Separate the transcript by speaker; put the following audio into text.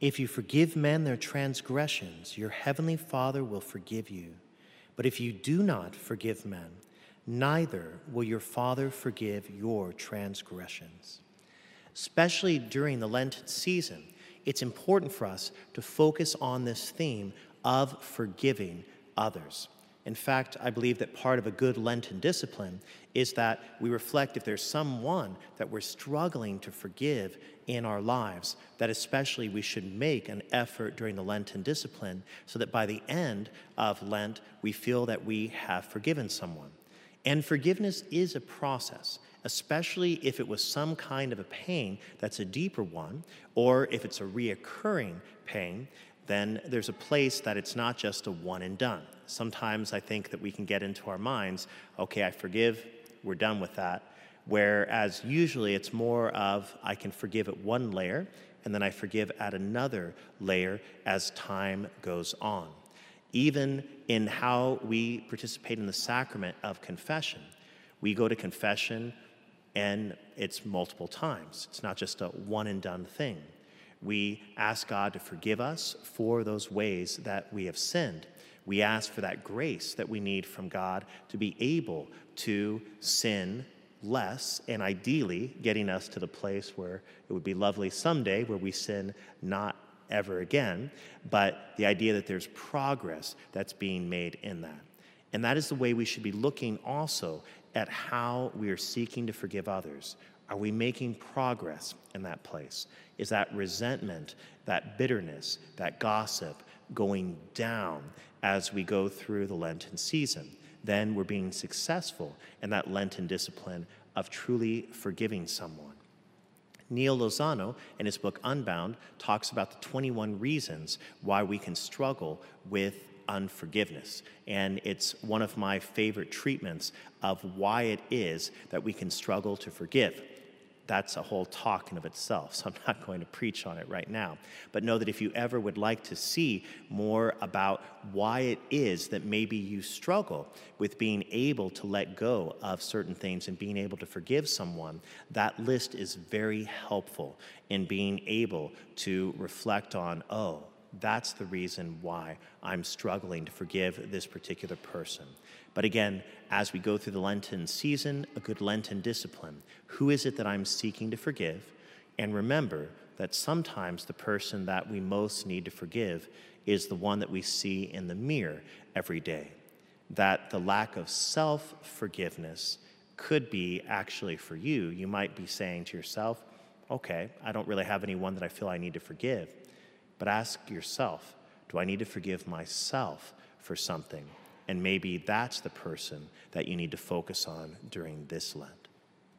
Speaker 1: If you forgive men their transgressions, your heavenly Father will forgive you. But if you do not forgive men, neither will your Father forgive your transgressions. Especially during the Lenten season, it's important for us to focus on this theme of forgiving others. In fact, I believe that part of a good Lenten discipline is that we reflect if there's someone that we're struggling to forgive in our lives, that especially we should make an effort during the Lenten discipline so that by the end of Lent, we feel that we have forgiven someone. And forgiveness is a process, especially if it was some kind of a pain that's a deeper one, or if it's a reoccurring pain, then there's a place that it's not just a one and done. Sometimes I think that we can get into our minds, okay, I forgive, we're done with that. Whereas usually it's more of I can forgive at one layer and then I forgive at another layer as time goes on even in how we participate in the sacrament of confession. We go to confession and it's multiple times, it's not just a one and done thing. We ask God to forgive us for those ways that we have sinned. We ask for that grace that we need from God to be able to sin less and ideally getting us to the place where it would be lovely someday where we sin not ever again, but the idea that there's progress that's being made in that. And that is the way we should be looking also at how we are seeking to forgive others. Are we making progress in that place? Is that resentment, that bitterness, that gossip going down as we go through the Lenten season? Then we're being successful in that Lenten discipline of truly forgiving someone. Neal Lozano, in his book Unbound, talks about the 21 reasons why we can struggle with unforgiveness. And it's one of my favorite treatments of why it is that we can struggle to forgive that's a whole talk in of itself, so I'm not going to preach on it right now. But know that if you ever would like to see more about why it is that maybe you struggle with being able to let go of certain things and being able to forgive someone, that list is very helpful in being able to reflect on, oh, that's the reason why I'm struggling to forgive this particular person. But again, as we go through the Lenten season, a good Lenten discipline. Who is it that I'm seeking to forgive? And remember that sometimes the person that we most need to forgive is the one that we see in the mirror every day. That the lack of self forgiveness could be actually for you. You might be saying to yourself, okay, I don't really have anyone that I feel I need to forgive. But ask yourself, do I need to forgive myself for something? And maybe that's the person that you need to focus on during this Lent.